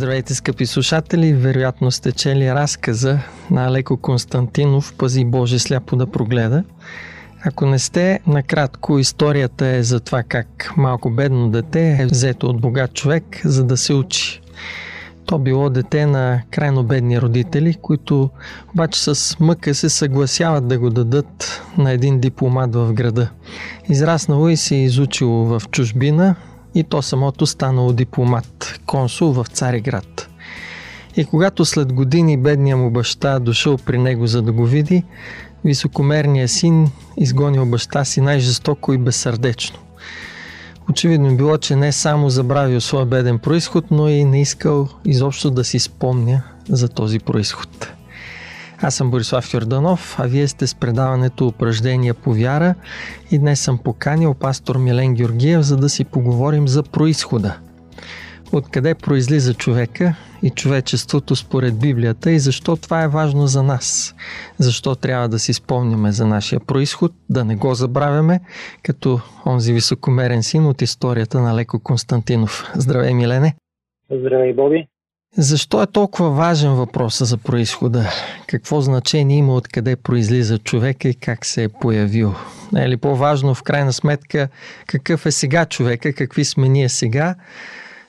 Здравейте, скъпи слушатели! Вероятно сте чели разказа на Алеко Константинов «Пази Боже сляпо да прогледа». Ако не сте, накратко историята е за това как малко бедно дете е взето от богат човек, за да се учи. То било дете на крайно бедни родители, които обаче с мъка се съгласяват да го дадат на един дипломат в града. Израснало и се изучило в чужбина, и то самото станало дипломат, консул в Цариград. И когато след години бедния му баща дошъл при него за да го види, високомерният син изгонил баща си най-жестоко и безсърдечно. Очевидно било, че не само забравил своя беден происход, но и не искал изобщо да си спомня за този происход. Аз съм Борислав Йорданов, а вие сте с предаването Упражнения по вяра и днес съм поканил пастор Милен Георгиев, за да си поговорим за происхода. Откъде произлиза човека и човечеството според Библията и защо това е важно за нас. Защо трябва да си спомняме за нашия происход, да не го забравяме, като онзи високомерен син от историята на Леко Константинов. Здравей, Милене! Здравей, Боби! Защо е толкова важен въпрос за происхода? Какво значение има откъде произлиза човека и как се е появил? Е ли по-важно в крайна сметка какъв е сега човека, какви сме ние сега,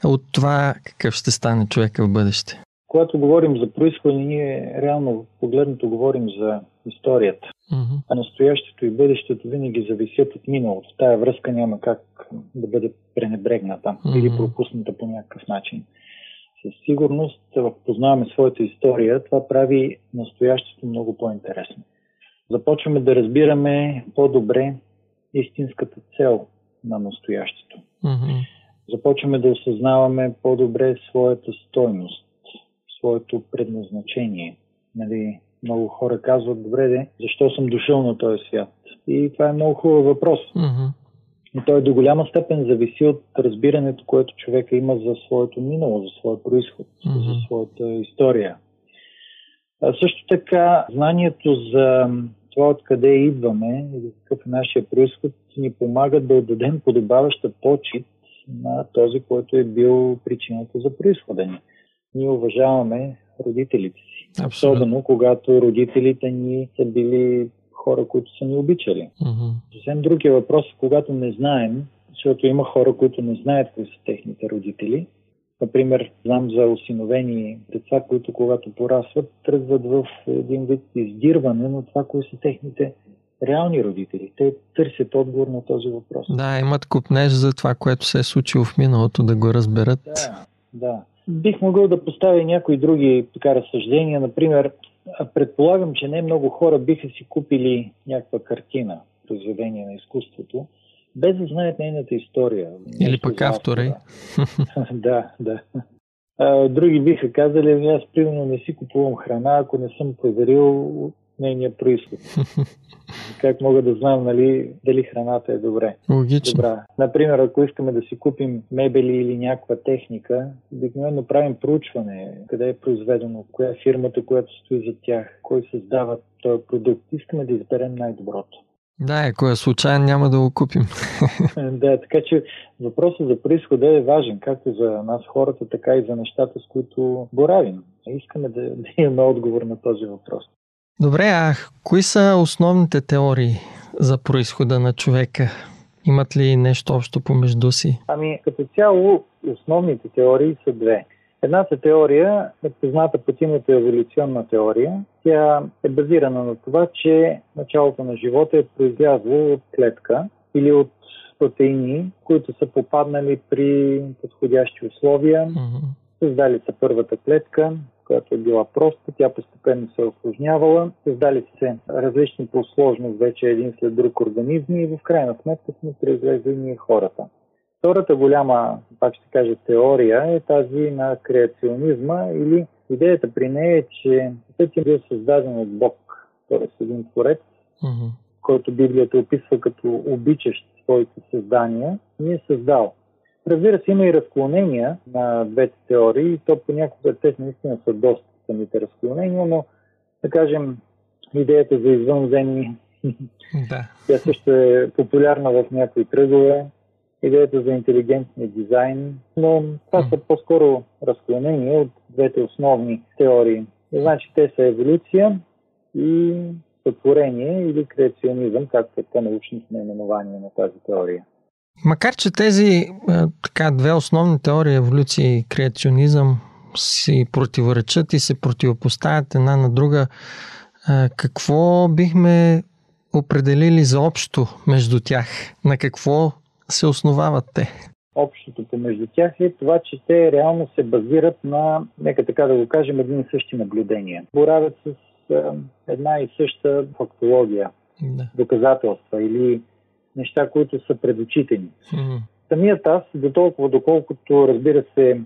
от това какъв ще стане човека в бъдеще? Когато говорим за происхода, ние реално погледнато говорим за историята. Mm-hmm. А настоящето и бъдещето винаги зависят от миналото. Тая връзка няма как да бъде пренебрегната mm-hmm. или пропусната по някакъв начин със сигурност, ако познаваме своята история, това прави настоящето много по-интересно. Започваме да разбираме по-добре истинската цел на настоящето. Mm-hmm. Започваме да осъзнаваме по-добре своята стойност, своето предназначение. Нали, много хора казват, добре, де, защо съм дошъл на този свят? И това е много хубав въпрос. Mm-hmm. Но той до голяма степен зависи от разбирането, което човека има за своето минало, за своя происход, mm-hmm. за своята история. А също така, знанието за това откъде идваме и какъв е нашия происход ни помага да отдадем подобаваща почет на този, който е бил причината за происхода ни. Ние уважаваме родителите си. Абсолютно. Особено когато родителите ни са били хора, които са ни обичали. Mm-hmm. Съвсем друг е въпрос, когато не знаем, защото има хора, които не знаят кои са техните родители. Например, знам за осиновени деца, които когато порасват, тръгват в един вид издирване на това, кои са техните реални родители. Те търсят отговор на този въпрос. Да, имат купнеж за това, което се е случило в миналото, да го разберат. Да, да. Бих могъл да поставя някои други така разсъждения. Например, предполагам, че не много хора биха си купили някаква картина, произведение на изкуството, без да знаят нейната история. Или пък автора. да, да. Други биха казали, ами аз примерно не си купувам храна, ако не съм проверил нейния происход. как мога да знам нали, дали храната е добре? Логично. Добра. Например, ако искаме да си купим мебели или някаква техника, обикновено правим проучване, къде е произведено, коя е фирмата, която стои за тях, кой създава този продукт. Искаме да изберем най-доброто. Да, ако е случайен, няма да го купим. да, така че въпросът за происхода е важен, както за нас хората, така и за нещата, с които боравим. Искаме да, да имаме отговор на този въпрос. Добре, а кои са основните теории за происхода на човека? Имат ли нещо общо помежду си? Ами, като цяло, основните теории са две. Едната теория е позната под името еволюционна теория. Тя е базирана на това, че началото на живота е произлязло от клетка или от протеини, които са попаднали при подходящи условия, mm-hmm. създали са първата клетка, която е била проста, тя постепенно се е осложнявала, създали се различни по сложност вече един след друг организми и в крайна сметка сме произлезли ние хората. Втората голяма, пак ще кажа, теория е тази на креационизма или идеята при нея е, че светът е бил създаден от Бог, т.е. един творец, mm-hmm. който Библията описва като обичащ своите създания, ни е създал. Разбира се, има и разклонения на двете теории, то понякога те наистина са доста самите разклонения, но да кажем, идеята за извънземни, да. тя също е популярна в някои кръгове, идеята за интелигентния дизайн, но това са по-скоро разклонения от двете основни теории. Значи те са еволюция и сътворение или креационизъм, както е по-научното наименование на тази теория. Макар, че тези е, така, две основни теории, еволюция и креационизъм, си противоречат и се противопоставят една на друга, е, какво бихме определили за общо между тях? На какво се основават те? Общото помежду тях е това, че те реално се базират на, нека така да го кажем, един и същи наблюдения. Боравят с е, една и съща фактология, да. доказателства или неща, които са пред очите ни. Mm-hmm. Самият аз, до толкова доколкото, разбира се,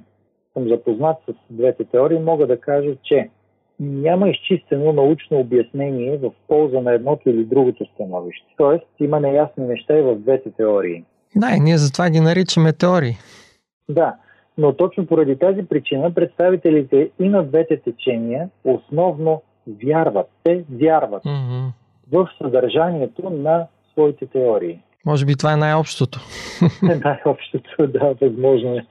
съм запознат с двете теории, мога да кажа, че няма изчистено научно обяснение в полза на едното или другото становище. Тоест, има неясни неща и в двете теории. Да, и ние затова ги наричаме теории. Да, но точно поради тази причина представителите и на двете течения основно вярват. Те вярват mm-hmm. в съдържанието на своите теории. Може би това е най-общото. най-общото, да, възможно е.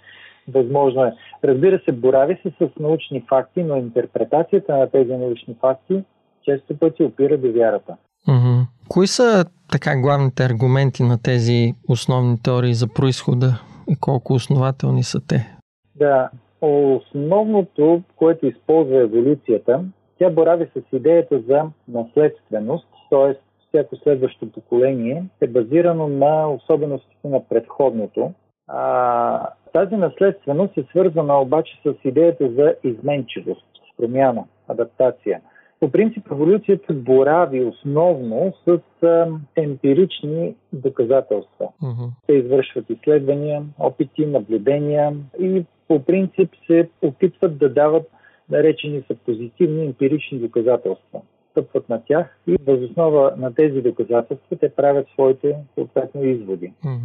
Възможно е. Разбира се, борави се с научни факти, но интерпретацията на тези научни факти често пъти опира до вярата. Mm-hmm. Кои са така главните аргументи на тези основни теории за происхода и колко основателни са те? Да, основното, което използва еволюцията, тя борави с идеята за наследственост, т.е. всяко следващо поколение е базирано на особеностите на предходното. А, тази наследственост е свързана обаче с идеята за изменчивост, промяна, адаптация. По принцип, еволюцията борави основно с а, емпирични доказателства. Mm-hmm. Те извършват изследвания, опити, наблюдения и по принцип се опитват да дават наречени са позитивни емпирични доказателства. Стъпват на тях и възоснова на тези доказателства те правят своите съответно изводи. Mm-hmm.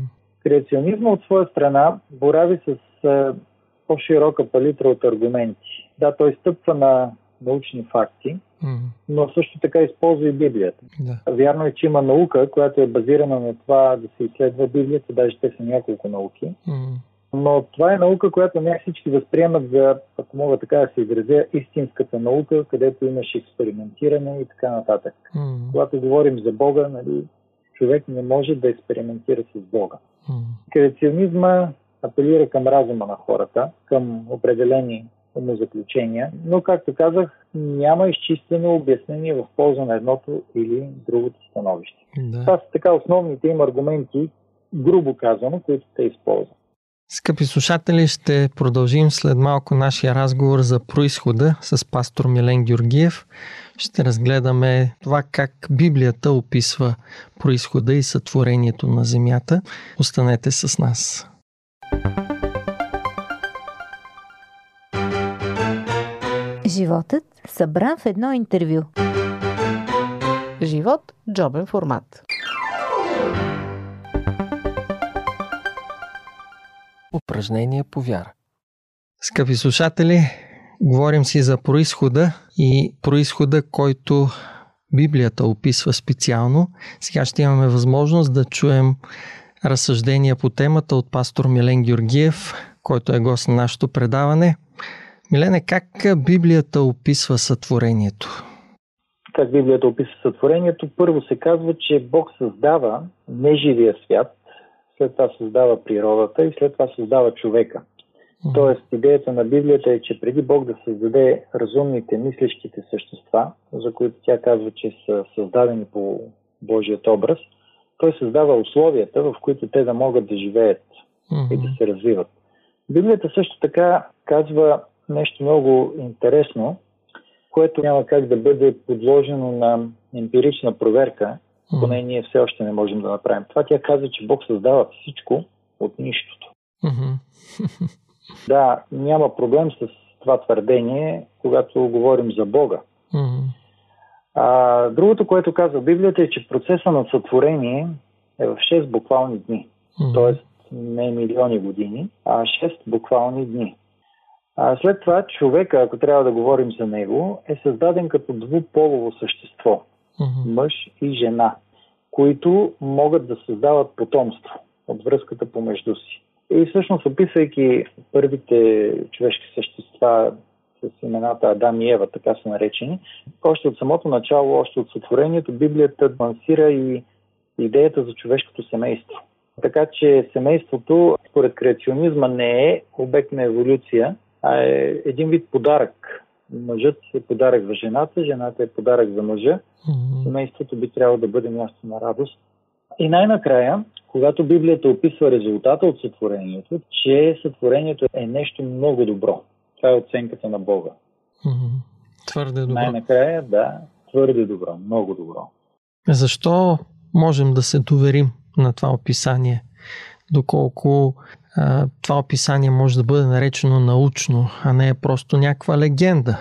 Креационизма от своя страна борави с а, по-широка палитра от аргументи. Да, той стъпва на научни факти, mm-hmm. но също така използва и Библията. Да. Вярно е, че има наука, която е базирана на това да се изследва Библията, даже те са няколко науки. Mm-hmm. Но това е наука, която не всички възприемат за, ако мога така да се изразя, истинската наука, където имаш експериментиране и така нататък. Mm-hmm. Когато говорим за Бога, нали, човек не може да експериментира с Бога. Mm-hmm. Креационизма апелира към разума на хората, към определени умозаключения, но, както казах, няма изчистено обяснение в полза на едното или другото становище. Да. Това са така основните им аргументи, грубо казано, които те използват. Скъпи слушатели, ще продължим след малко нашия разговор за происхода с пастор Милен Георгиев. Ще разгледаме това как Библията описва происхода и сътворението на Земята. Останете с нас. Животът събран в едно интервю. Живот – джобен формат. Упражнение по вяра. Скъпи слушатели, говорим си за происхода и происхода, който Библията описва специално. Сега ще имаме възможност да чуем разсъждения по темата от пастор Милен Георгиев, който е гост на нашето предаване. Милене, как Библията описва сътворението? Как Библията описва сътворението? Първо се казва, че Бог създава неживия свят, след това създава природата и след това създава човека. Тоест, идеята на Библията е, че преди Бог да създаде разумните, мислещите същества, за които тя казва, че са създадени по Божият образ, той създава условията, в които те да могат да живеят и да се развиват. Библията също така казва нещо много интересно, което няма как да бъде подложено на емпирична проверка, поне ние все още не можем да направим. Това тя казва, че Бог създава всичко от нищото. Да, няма проблем с това твърдение, когато говорим за Бога. А, другото, което казва Библията е, че процеса на сътворение е в 6 буквални дни. Тоест не милиони години, а 6 буквални дни. А след това човека, ако трябва да говорим за него, е създаден като двуполово същество. Mm-hmm. Мъж и жена, които могат да създават потомство от връзката помежду си. И всъщност, описвайки първите човешки същества с имената Адам и Ева, така са наречени, още от самото начало, още от сътворението, Библията лансира и идеята за човешкото семейство. Така че семейството, според креационизма, не е обект на еволюция, а е един вид подарък. Мъжът е подарък за жената, жената е подарък за мъжа. Mm-hmm. Семейството би трябвало да бъде място на радост. И най-накрая, когато Библията описва резултата от сътворението, че сътворението е нещо много добро. Това е оценката на Бога. Mm-hmm. Твърде добро. Най-накрая, да, твърде добро, много добро. Защо можем да се доверим на това описание? Доколко това описание може да бъде наречено научно, а не е просто някаква легенда?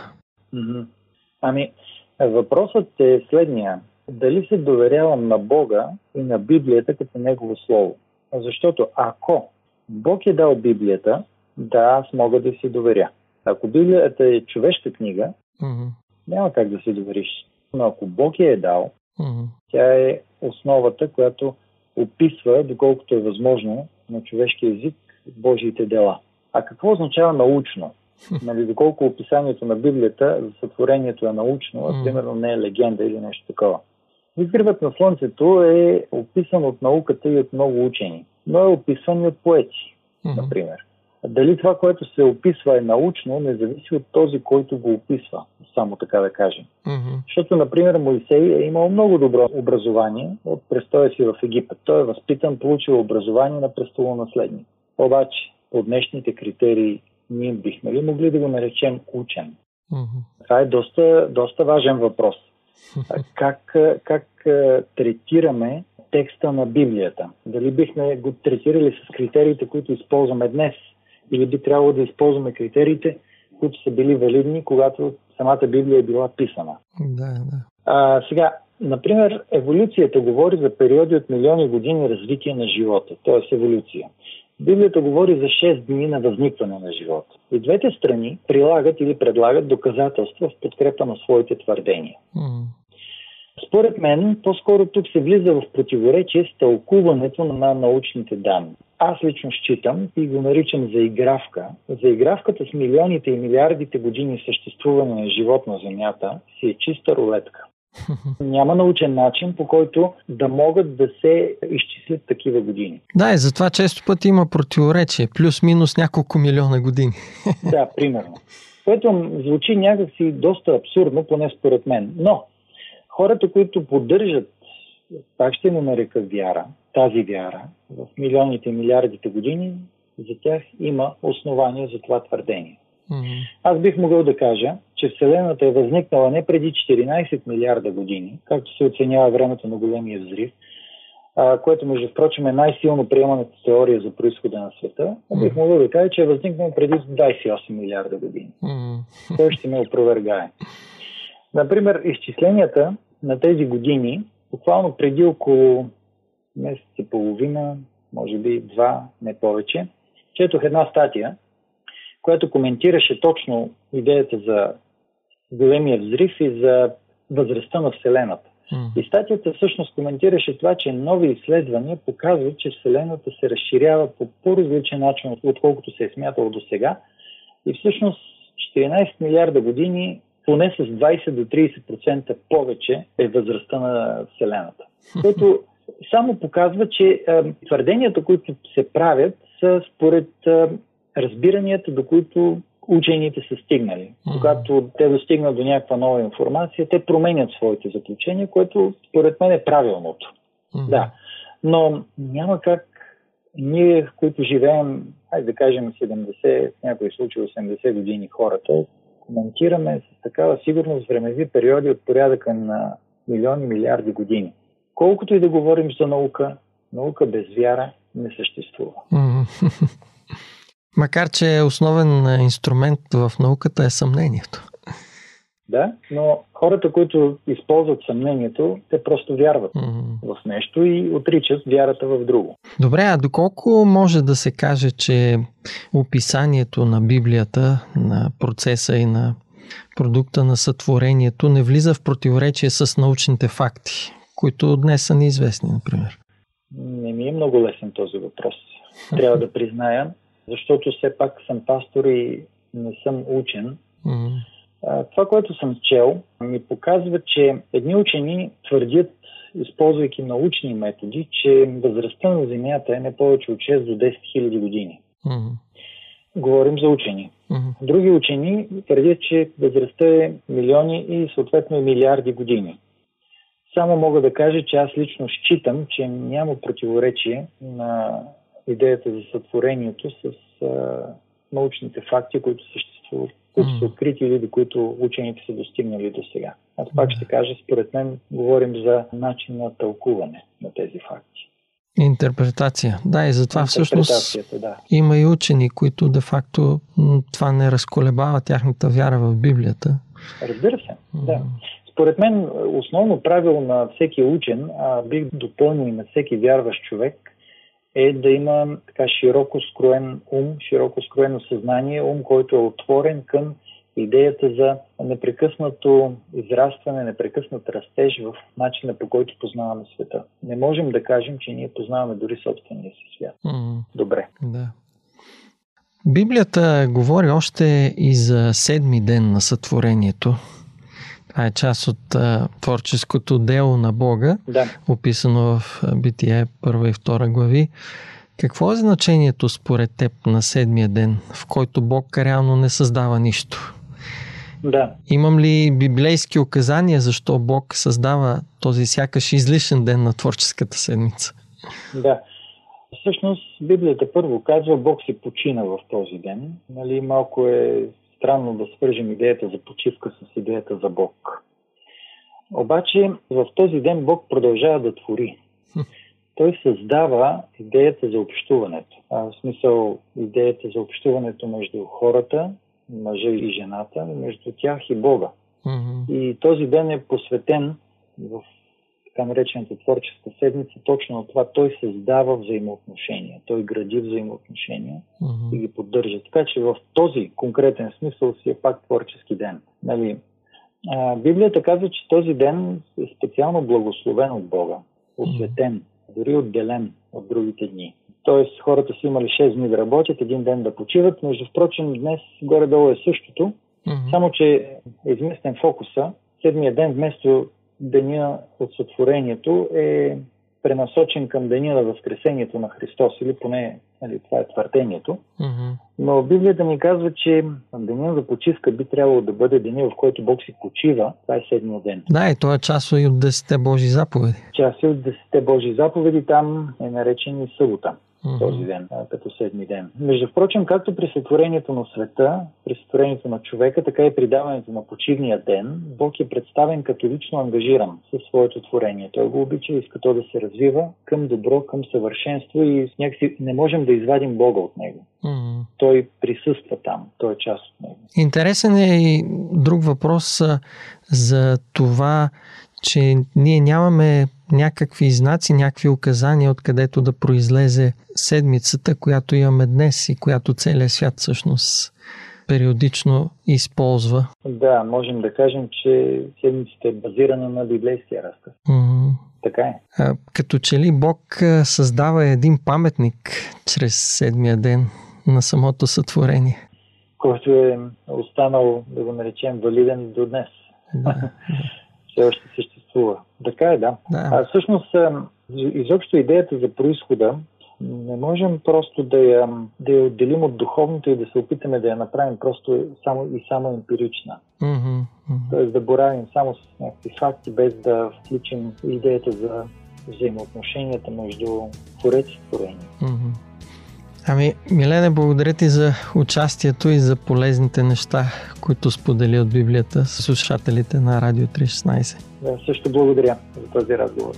Ами, въпросът е следния дали се доверявам на Бога и на Библията като Негово Слово. Защото ако Бог е дал Библията, да, аз мога да си доверя. Ако Библията е човешка книга, mm-hmm. няма как да си довериш. Но ако Бог я е дал, mm-hmm. тя е основата, която описва, доколкото е възможно, на човешки език Божиите дела. А какво означава научно? Нали, доколко описанието на Библията за сътворението е научно, а примерно не е легенда или нещо такова. Изгревът на Слънцето е описан от науката и от много учени, но е описан и от поети, например. Дали това, което се описва е научно, не зависи от този, който го описва, само така да кажем. Mm-hmm. Защото, например, Моисей е имал много добро образование от престоя си в Египет. Той е възпитан, получил образование на престолонаследник. Обаче, по днешните критерии, ние бихме ли могли да го наречем учен? Mm-hmm. Това е доста, доста важен въпрос как, как третираме текста на Библията. Дали бихме го третирали с критериите, които използваме днес, или би трябвало да използваме критериите, които са били валидни, когато самата Библия е била писана. Да, да. А, сега, например, еволюцията говори за периоди от милиони години развитие на живота, т.е. еволюция. Библията говори за 6 дни на възникване на живота. И двете страни прилагат или предлагат доказателства в подкрепа на своите твърдения. Mm. Според мен, по-скоро тук се влиза в противоречие с тълкуването на научните данни. Аз лично считам и го наричам за игравка. За игравката с милионите и милиардите години съществуване на живот на Земята си е чиста рулетка. Няма научен начин, по който да могат да се изчислят такива години. Да, и затова често пъти има противоречие. Плюс-минус няколко милиона години. да, примерно. Което звучи някакси доста абсурдно, поне според мен. Но хората, които поддържат, пак ще му нарека вяра, тази вяра, в милионите и милиардите години, за тях има основания за това твърдение. Mm-hmm. Аз бих могъл да кажа, че Вселената е възникнала не преди 14 милиарда години, както се оценява времето на големия взрив, а, което между впрочем е най-силно приеманата теория за происхода на света, mm-hmm. бих могъл да кажа, че е възникнал преди 28 милиарда години. Mm-hmm. Той ще ме опровергае. Например, изчисленията на тези години, буквално преди около месец и половина, може би два, не повече, четох една статия, която коментираше точно идеята за големия взрив и за възрастта на Вселената. Mm. И статията всъщност коментираше това, че нови изследвания показват, че Вселената се разширява по по-различен начин, отколкото се е смятало до сега. И всъщност 14 милиарда години поне с 20 до 30% повече е възрастта на Вселената. Което само показва, че е, твърденията, които се правят, са според е, разбиранията, до които учените са стигнали. Mm-hmm. Когато те достигнат до някаква нова информация, те променят своите заключения, което според мен е правилното. Mm-hmm. Да. Но няма как ние, които живеем, айде да кажем 70, в някои случаи 80 години хората, коментираме с такава сигурност времеви периоди от порядъка на милиони, милиарди години. Колкото и да говорим за наука, наука без вяра не съществува. Макар, че основен инструмент в науката е съмнението. Да, но хората, които използват съмнението, те просто вярват mm-hmm. в нещо и отричат вярата в друго. Добре, а доколко може да се каже, че описанието на Библията, на процеса и на продукта на сътворението не влиза в противоречие с научните факти, които днес са неизвестни, например? Не ми е много лесен този въпрос. Трябва да призная, защото все пак съм пастор и не съм учен. Mm-hmm това, което съм чел, ми показва, че едни учени твърдят, използвайки научни методи, че възрастта на Земята е не повече от 6 до 10 хиляди години. Mm-hmm. Говорим за учени. Mm-hmm. Други учени твърдят, че възрастта е милиони и съответно милиарди години. Само мога да кажа, че аз лично считам, че няма противоречие на идеята за сътворението с а, научните факти, които съществуват които са открити или до които учените са достигнали до сега. Аз пак ще кажа, според мен говорим за начин на тълкуване на тези факти. Интерпретация. Да, и затова всъщност да. има и учени, които де-факто това не разколебава тяхната вяра в Библията. Разбира се, да. Според мен основно правило на всеки учен, а бих допълнил и на всеки вярващ човек, е да има така широко скроен ум, широко скроено съзнание, ум, който е отворен към идеята за непрекъснато израстване, непрекъснат растеж в начина по който познаваме света. Не можем да кажем, че ние познаваме дори собствения си свят. Mm-hmm. Добре. Да. Библията говори още и за седми ден на сътворението. Това е част от а, творческото дело на Бога, да. описано в Битие първа и втора глави. Какво е значението според теб на седмия ден, в който Бог реално не създава нищо? Да. Имам ли библейски указания защо Бог създава този сякаш излишен ден на творческата седмица? Да. Всъщност Библията първо казва Бог си почина в този ден. Нали, малко е странно да свържем идеята за почивка с идеята за Бог. Обаче в този ден Бог продължава да твори. Той създава идеята за общуването. А, в смисъл идеята за общуването между хората, мъжа и жената, между тях и Бога. Mm-hmm. И този ден е посветен в така наречената творческа седмица, точно на това той създава взаимоотношения, той гради взаимоотношения mm-hmm. и ги поддържа. Така че в този конкретен смисъл си е пак творчески ден. Нали? А, Библията казва, че този ден е специално благословен от Бога, осветен, mm-hmm. дори отделен от другите дни. Тоест хората са имали 6 дни да работят, един ден да почиват. Между впрочем, днес горе-долу е същото, mm-hmm. само че е изместен фокуса. Седмия ден вместо деня от сътворението е пренасочен към деня на Възкресението на Христос, или поне нали, това е твърдението. Mm-hmm. Но Библията ни казва, че деня за почивка би трябвало да бъде деня, в който Бог си почива. Това е седмия ден. Да, и това е част от 10 Божи заповеди. Част от 10 Божи заповеди там е наречен и събота mm-hmm. този ден, като седми ден. Между впрочем, както при сътворението на света, при сътворението на човека, така и при даването на почивния ден, Бог е представен като лично ангажиран със своето творение. Той го обича и иска то да се развива към добро, към съвършенство и някакси не можем да извадим Бога от него. Mm-hmm. Той присъства там, той е част от него. Интересен е и друг въпрос за това, че ние нямаме някакви знаци, някакви указания, откъдето да произлезе седмицата, която имаме днес и която целият свят всъщност периодично използва. Да, можем да кажем, че седмицата е базирана на библейския разказ. Mm-hmm. Така е. А, като че ли Бог създава един паметник чрез седмия ден на самото сътворение? Който е останал, да го наречем, валиден до днес. Да. Все още съществува. Така е, да. да. А всъщност, изобщо идеята за происхода не можем просто да я, да я отделим от духовното и да се опитаме да я направим просто само и само емпирична. Mm-hmm. Mm-hmm. Тоест да боравим само с някакви факти, без да включим идеята за взаимоотношенията между творец и творение. Mm-hmm. Ами, Милене, благодаря ти за участието и за полезните неща, които сподели от Библията с слушателите на Радио 316. Да, също благодаря за този разговор.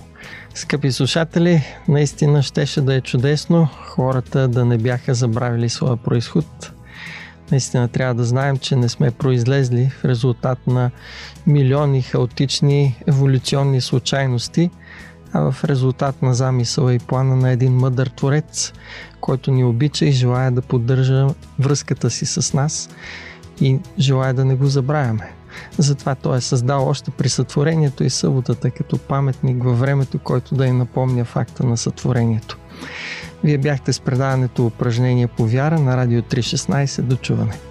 Скъпи слушатели, наистина щеше да е чудесно хората да не бяха забравили своя происход, Наистина трябва да знаем, че не сме произлезли в резултат на милиони хаотични еволюционни случайности, а в резултат на замисъла и плана на един мъдър творец, който ни обича и желая да поддържа връзката си с нас и желая да не го забравяме. Затова той е създал още при сътворението и съботата като паметник във времето, който да й напомня факта на сътворението. Вие бяхте с предаването упражнение по вяра на Радио 316. До чуване!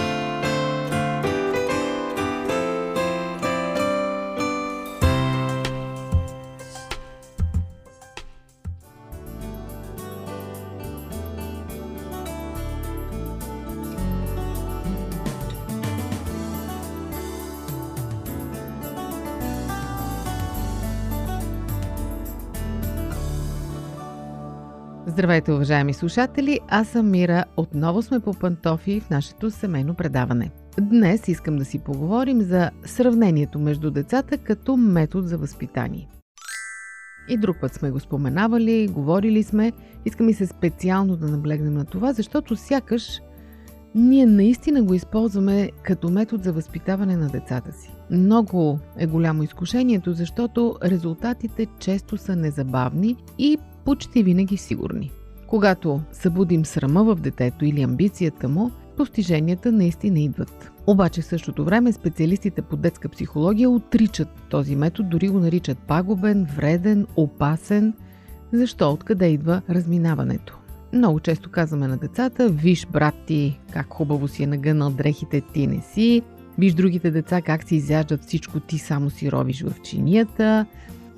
Здравейте, уважаеми слушатели! Аз съм Мира. Отново сме по пантофи в нашето семейно предаване. Днес искам да си поговорим за сравнението между децата като метод за възпитание. И друг път сме го споменавали, говорили сме. Искам и се специално да наблегнем на това, защото сякаш ние наистина го използваме като метод за възпитаване на децата си. Много е голямо изкушението, защото резултатите често са незабавни и почти винаги сигурни. Когато събудим срама в детето или амбицията му, постиженията наистина идват. Обаче в същото време специалистите по детска психология отричат този метод, дори го наричат пагубен, вреден, опасен. Защо? Откъде идва разминаването? Много често казваме на децата, виж брат ти как хубаво си е нагънал дрехите, ти не си, виж другите деца как си изяждат всичко, ти само си ровиш в чинията,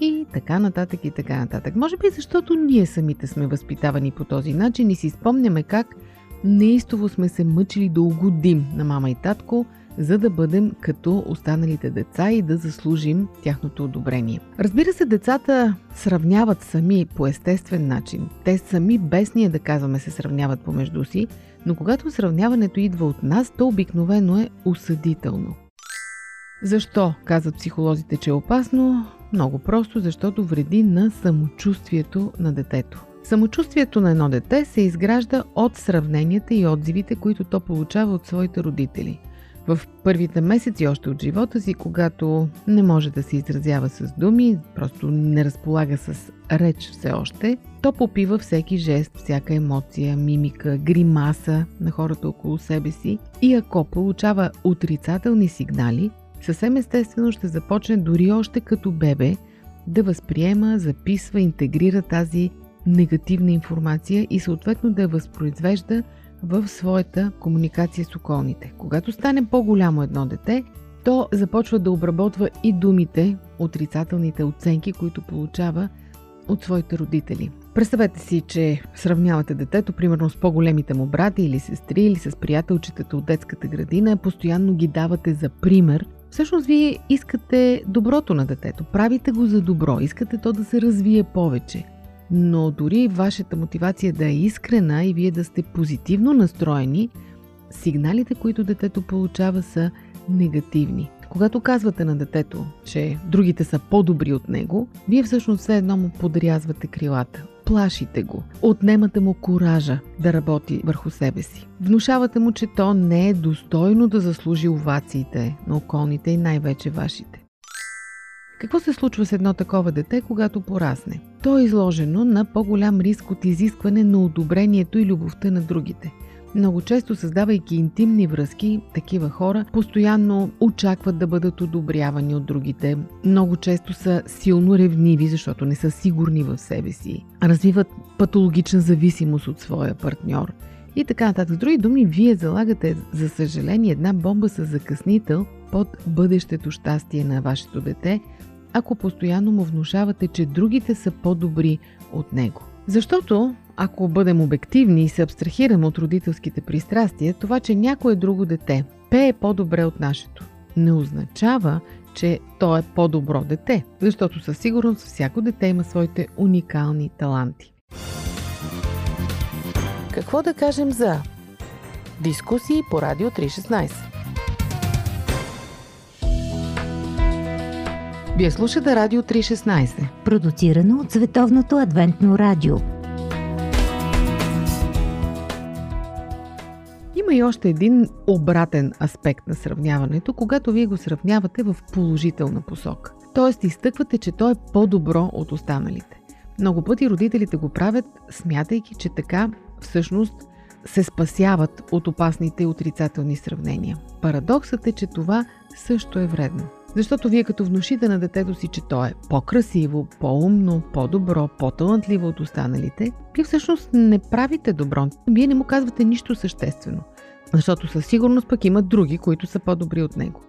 и така нататък и така нататък. Може би защото ние самите сме възпитавани по този начин и си спомняме как неистово сме се мъчили да угодим на мама и татко, за да бъдем като останалите деца и да заслужим тяхното одобрение. Разбира се, децата сравняват сами по естествен начин. Те сами без ние да казваме се сравняват помежду си, но когато сравняването идва от нас, то обикновено е осъдително. Защо казват психолозите, че е опасно? Много просто, защото вреди на самочувствието на детето. Самочувствието на едно дете се изгражда от сравненията и отзивите, които то получава от своите родители. В първите месеци още от живота си, когато не може да се изразява с думи, просто не разполага с реч все още, то попива всеки жест, всяка емоция, мимика, гримаса на хората около себе си. И ако получава отрицателни сигнали, съвсем естествено ще започне дори още като бебе да възприема, записва, интегрира тази негативна информация и съответно да я възпроизвежда в своята комуникация с околните. Когато стане по-голямо едно дете, то започва да обработва и думите, отрицателните оценки, които получава от своите родители. Представете си, че сравнявате детето, примерно с по-големите му брати или сестри, или с приятелчетата от детската градина, постоянно ги давате за пример Всъщност вие искате доброто на детето, правите го за добро, искате то да се развие повече. Но дори вашата мотивация да е искрена и вие да сте позитивно настроени, сигналите, които детето получава са негативни. Когато казвате на детето, че другите са по-добри от него, вие всъщност все едно му подрязвате крилата. Плашите го. Отнемате му коража да работи върху себе си. Внушавате му, че то не е достойно да заслужи овациите на околните и най-вече вашите. Какво се случва с едно такова дете, когато порасне? То е изложено на по-голям риск от изискване на одобрението и любовта на другите. Много често, създавайки интимни връзки, такива хора постоянно очакват да бъдат одобрявани от другите. Много често са силно ревниви, защото не са сигурни в себе си. Развиват патологична зависимост от своя партньор. И така нататък. С други думи, вие залагате, за съжаление, една бомба с закъснител под бъдещето щастие на вашето дете, ако постоянно му внушавате, че другите са по-добри от него. Защото, ако бъдем обективни и се абстрахираме от родителските пристрастия, това, че някое друго дете пее по-добре от нашето, не означава, че то е по-добро дете, защото със сигурност всяко дете има своите уникални таланти. Какво да кажем за дискусии по Радио 316? Вие слушате Радио 316. Продуцирано от Световното адвентно радио. Има и още един обратен аспект на сравняването, когато вие го сравнявате в положителна посока. Тоест, изтъквате, че то е по-добро от останалите. Много пъти родителите го правят, смятайки, че така всъщност се спасяват от опасните отрицателни сравнения. Парадоксът е, че това също е вредно. Защото вие като внушите на детето си, че то е по-красиво, по-умно, по-добро, по-талантливо от останалите, вие всъщност не правите добро. Вие не му казвате нищо съществено. Защото със сигурност пък има други, които са по-добри от него.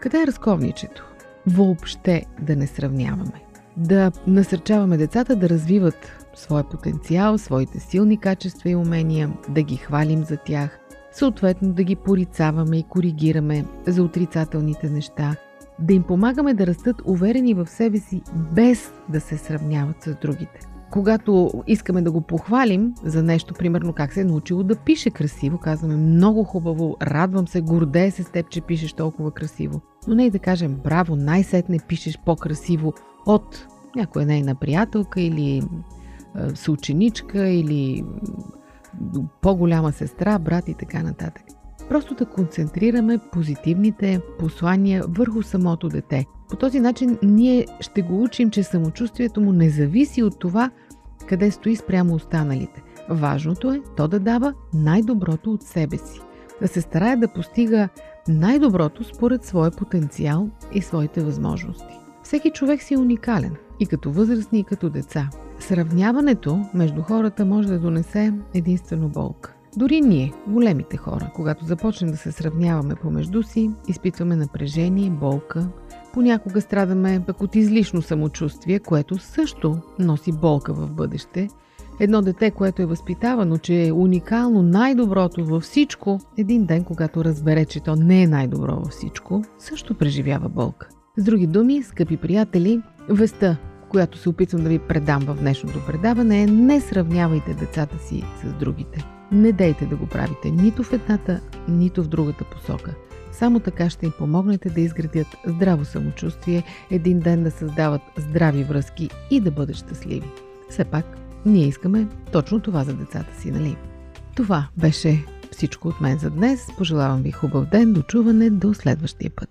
Къде е разковничето? Въобще да не сравняваме. Да насърчаваме децата да развиват своя потенциал, своите силни качества и умения, да ги хвалим за тях, съответно да ги порицаваме и коригираме за отрицателните неща, да им помагаме да растат уверени в себе си, без да се сравняват с другите. Когато искаме да го похвалим за нещо, примерно как се е научило да пише красиво, казваме много хубаво, радвам се, гордея се с теб, че пишеш толкова красиво. Но не и да кажем браво, най-сетне пишеш по-красиво от някоя нейна приятелка или съученичка или по-голяма сестра, брат и така нататък. Просто да концентрираме позитивните послания върху самото дете. По този начин ние ще го учим, че самочувствието му не зависи от това къде стои спрямо останалите. Важното е то да дава най-доброто от себе си. Да се старае да постига най-доброто според своя потенциал и своите възможности. Всеки човек си е уникален и като възрастни, и като деца. Сравняването между хората може да донесе единствено болка. Дори ние, големите хора, когато започнем да се сравняваме помежду си, изпитваме напрежение, болка, понякога страдаме пък от излишно самочувствие, което също носи болка в бъдеще. Едно дете, което е възпитавано, че е уникално най-доброто във всичко, един ден, когато разбере, че то не е най-добро във всичко, също преживява болка. С други думи, скъпи приятели, веста, която се опитвам да ви предам в днешното предаване е не сравнявайте децата си с другите. Не дейте да го правите нито в едната, нито в другата посока. Само така ще им помогнете да изградят здраво самочувствие, един ден да създават здрави връзки и да бъдат щастливи. Все пак, ние искаме точно това за децата си, нали? Това беше всичко от мен за днес. Пожелавам ви хубав ден, до чуване, до следващия път.